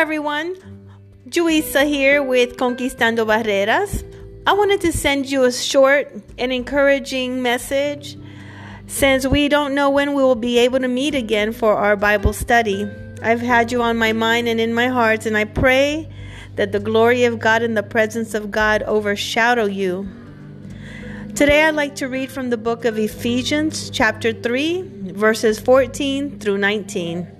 everyone. Juisa here with Conquistando Barreras. I wanted to send you a short and encouraging message since we don't know when we will be able to meet again for our Bible study. I've had you on my mind and in my heart, and I pray that the glory of God and the presence of God overshadow you. Today, I'd like to read from the book of Ephesians, chapter 3, verses 14 through 19.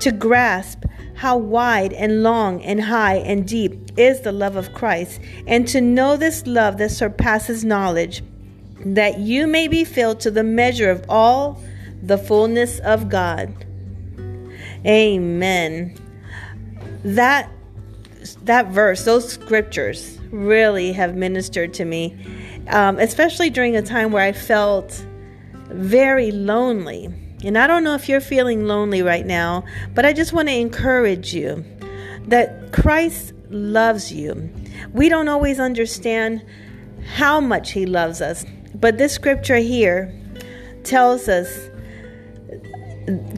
to grasp how wide and long and high and deep is the love of Christ, and to know this love that surpasses knowledge that you may be filled to the measure of all the fullness of God. Amen. That that verse, those scriptures really have ministered to me, um, especially during a time where I felt very lonely. And I don't know if you're feeling lonely right now, but I just want to encourage you that Christ loves you. We don't always understand how much He loves us. But this scripture here tells us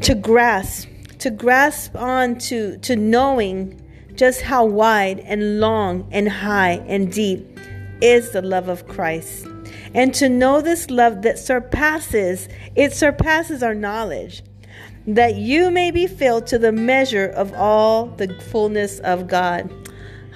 to grasp, to grasp on to, to knowing just how wide and long and high and deep is the love of Christ. And to know this love that surpasses, it surpasses our knowledge, that you may be filled to the measure of all the fullness of God.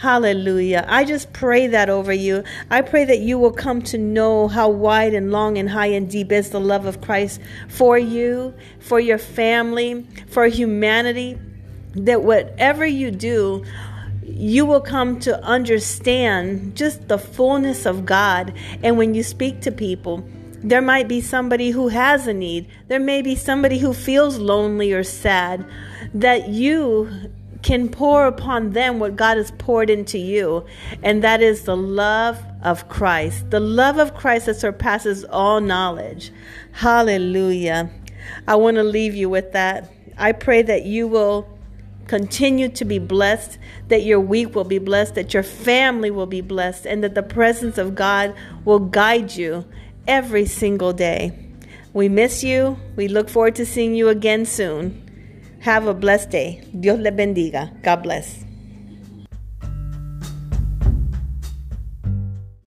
Hallelujah. I just pray that over you. I pray that you will come to know how wide and long and high and deep is the love of Christ for you, for your family, for humanity. That whatever you do, you will come to understand just the fullness of God. And when you speak to people, there might be somebody who has a need. There may be somebody who feels lonely or sad. That you can pour upon them what God has poured into you, and that is the love of Christ, the love of Christ that surpasses all knowledge. Hallelujah. I want to leave you with that. I pray that you will continue to be blessed, that your week will be blessed, that your family will be blessed, and that the presence of God will guide you every single day. We miss you. We look forward to seeing you again soon. Have a blessed day. Dios le bendiga. God bless.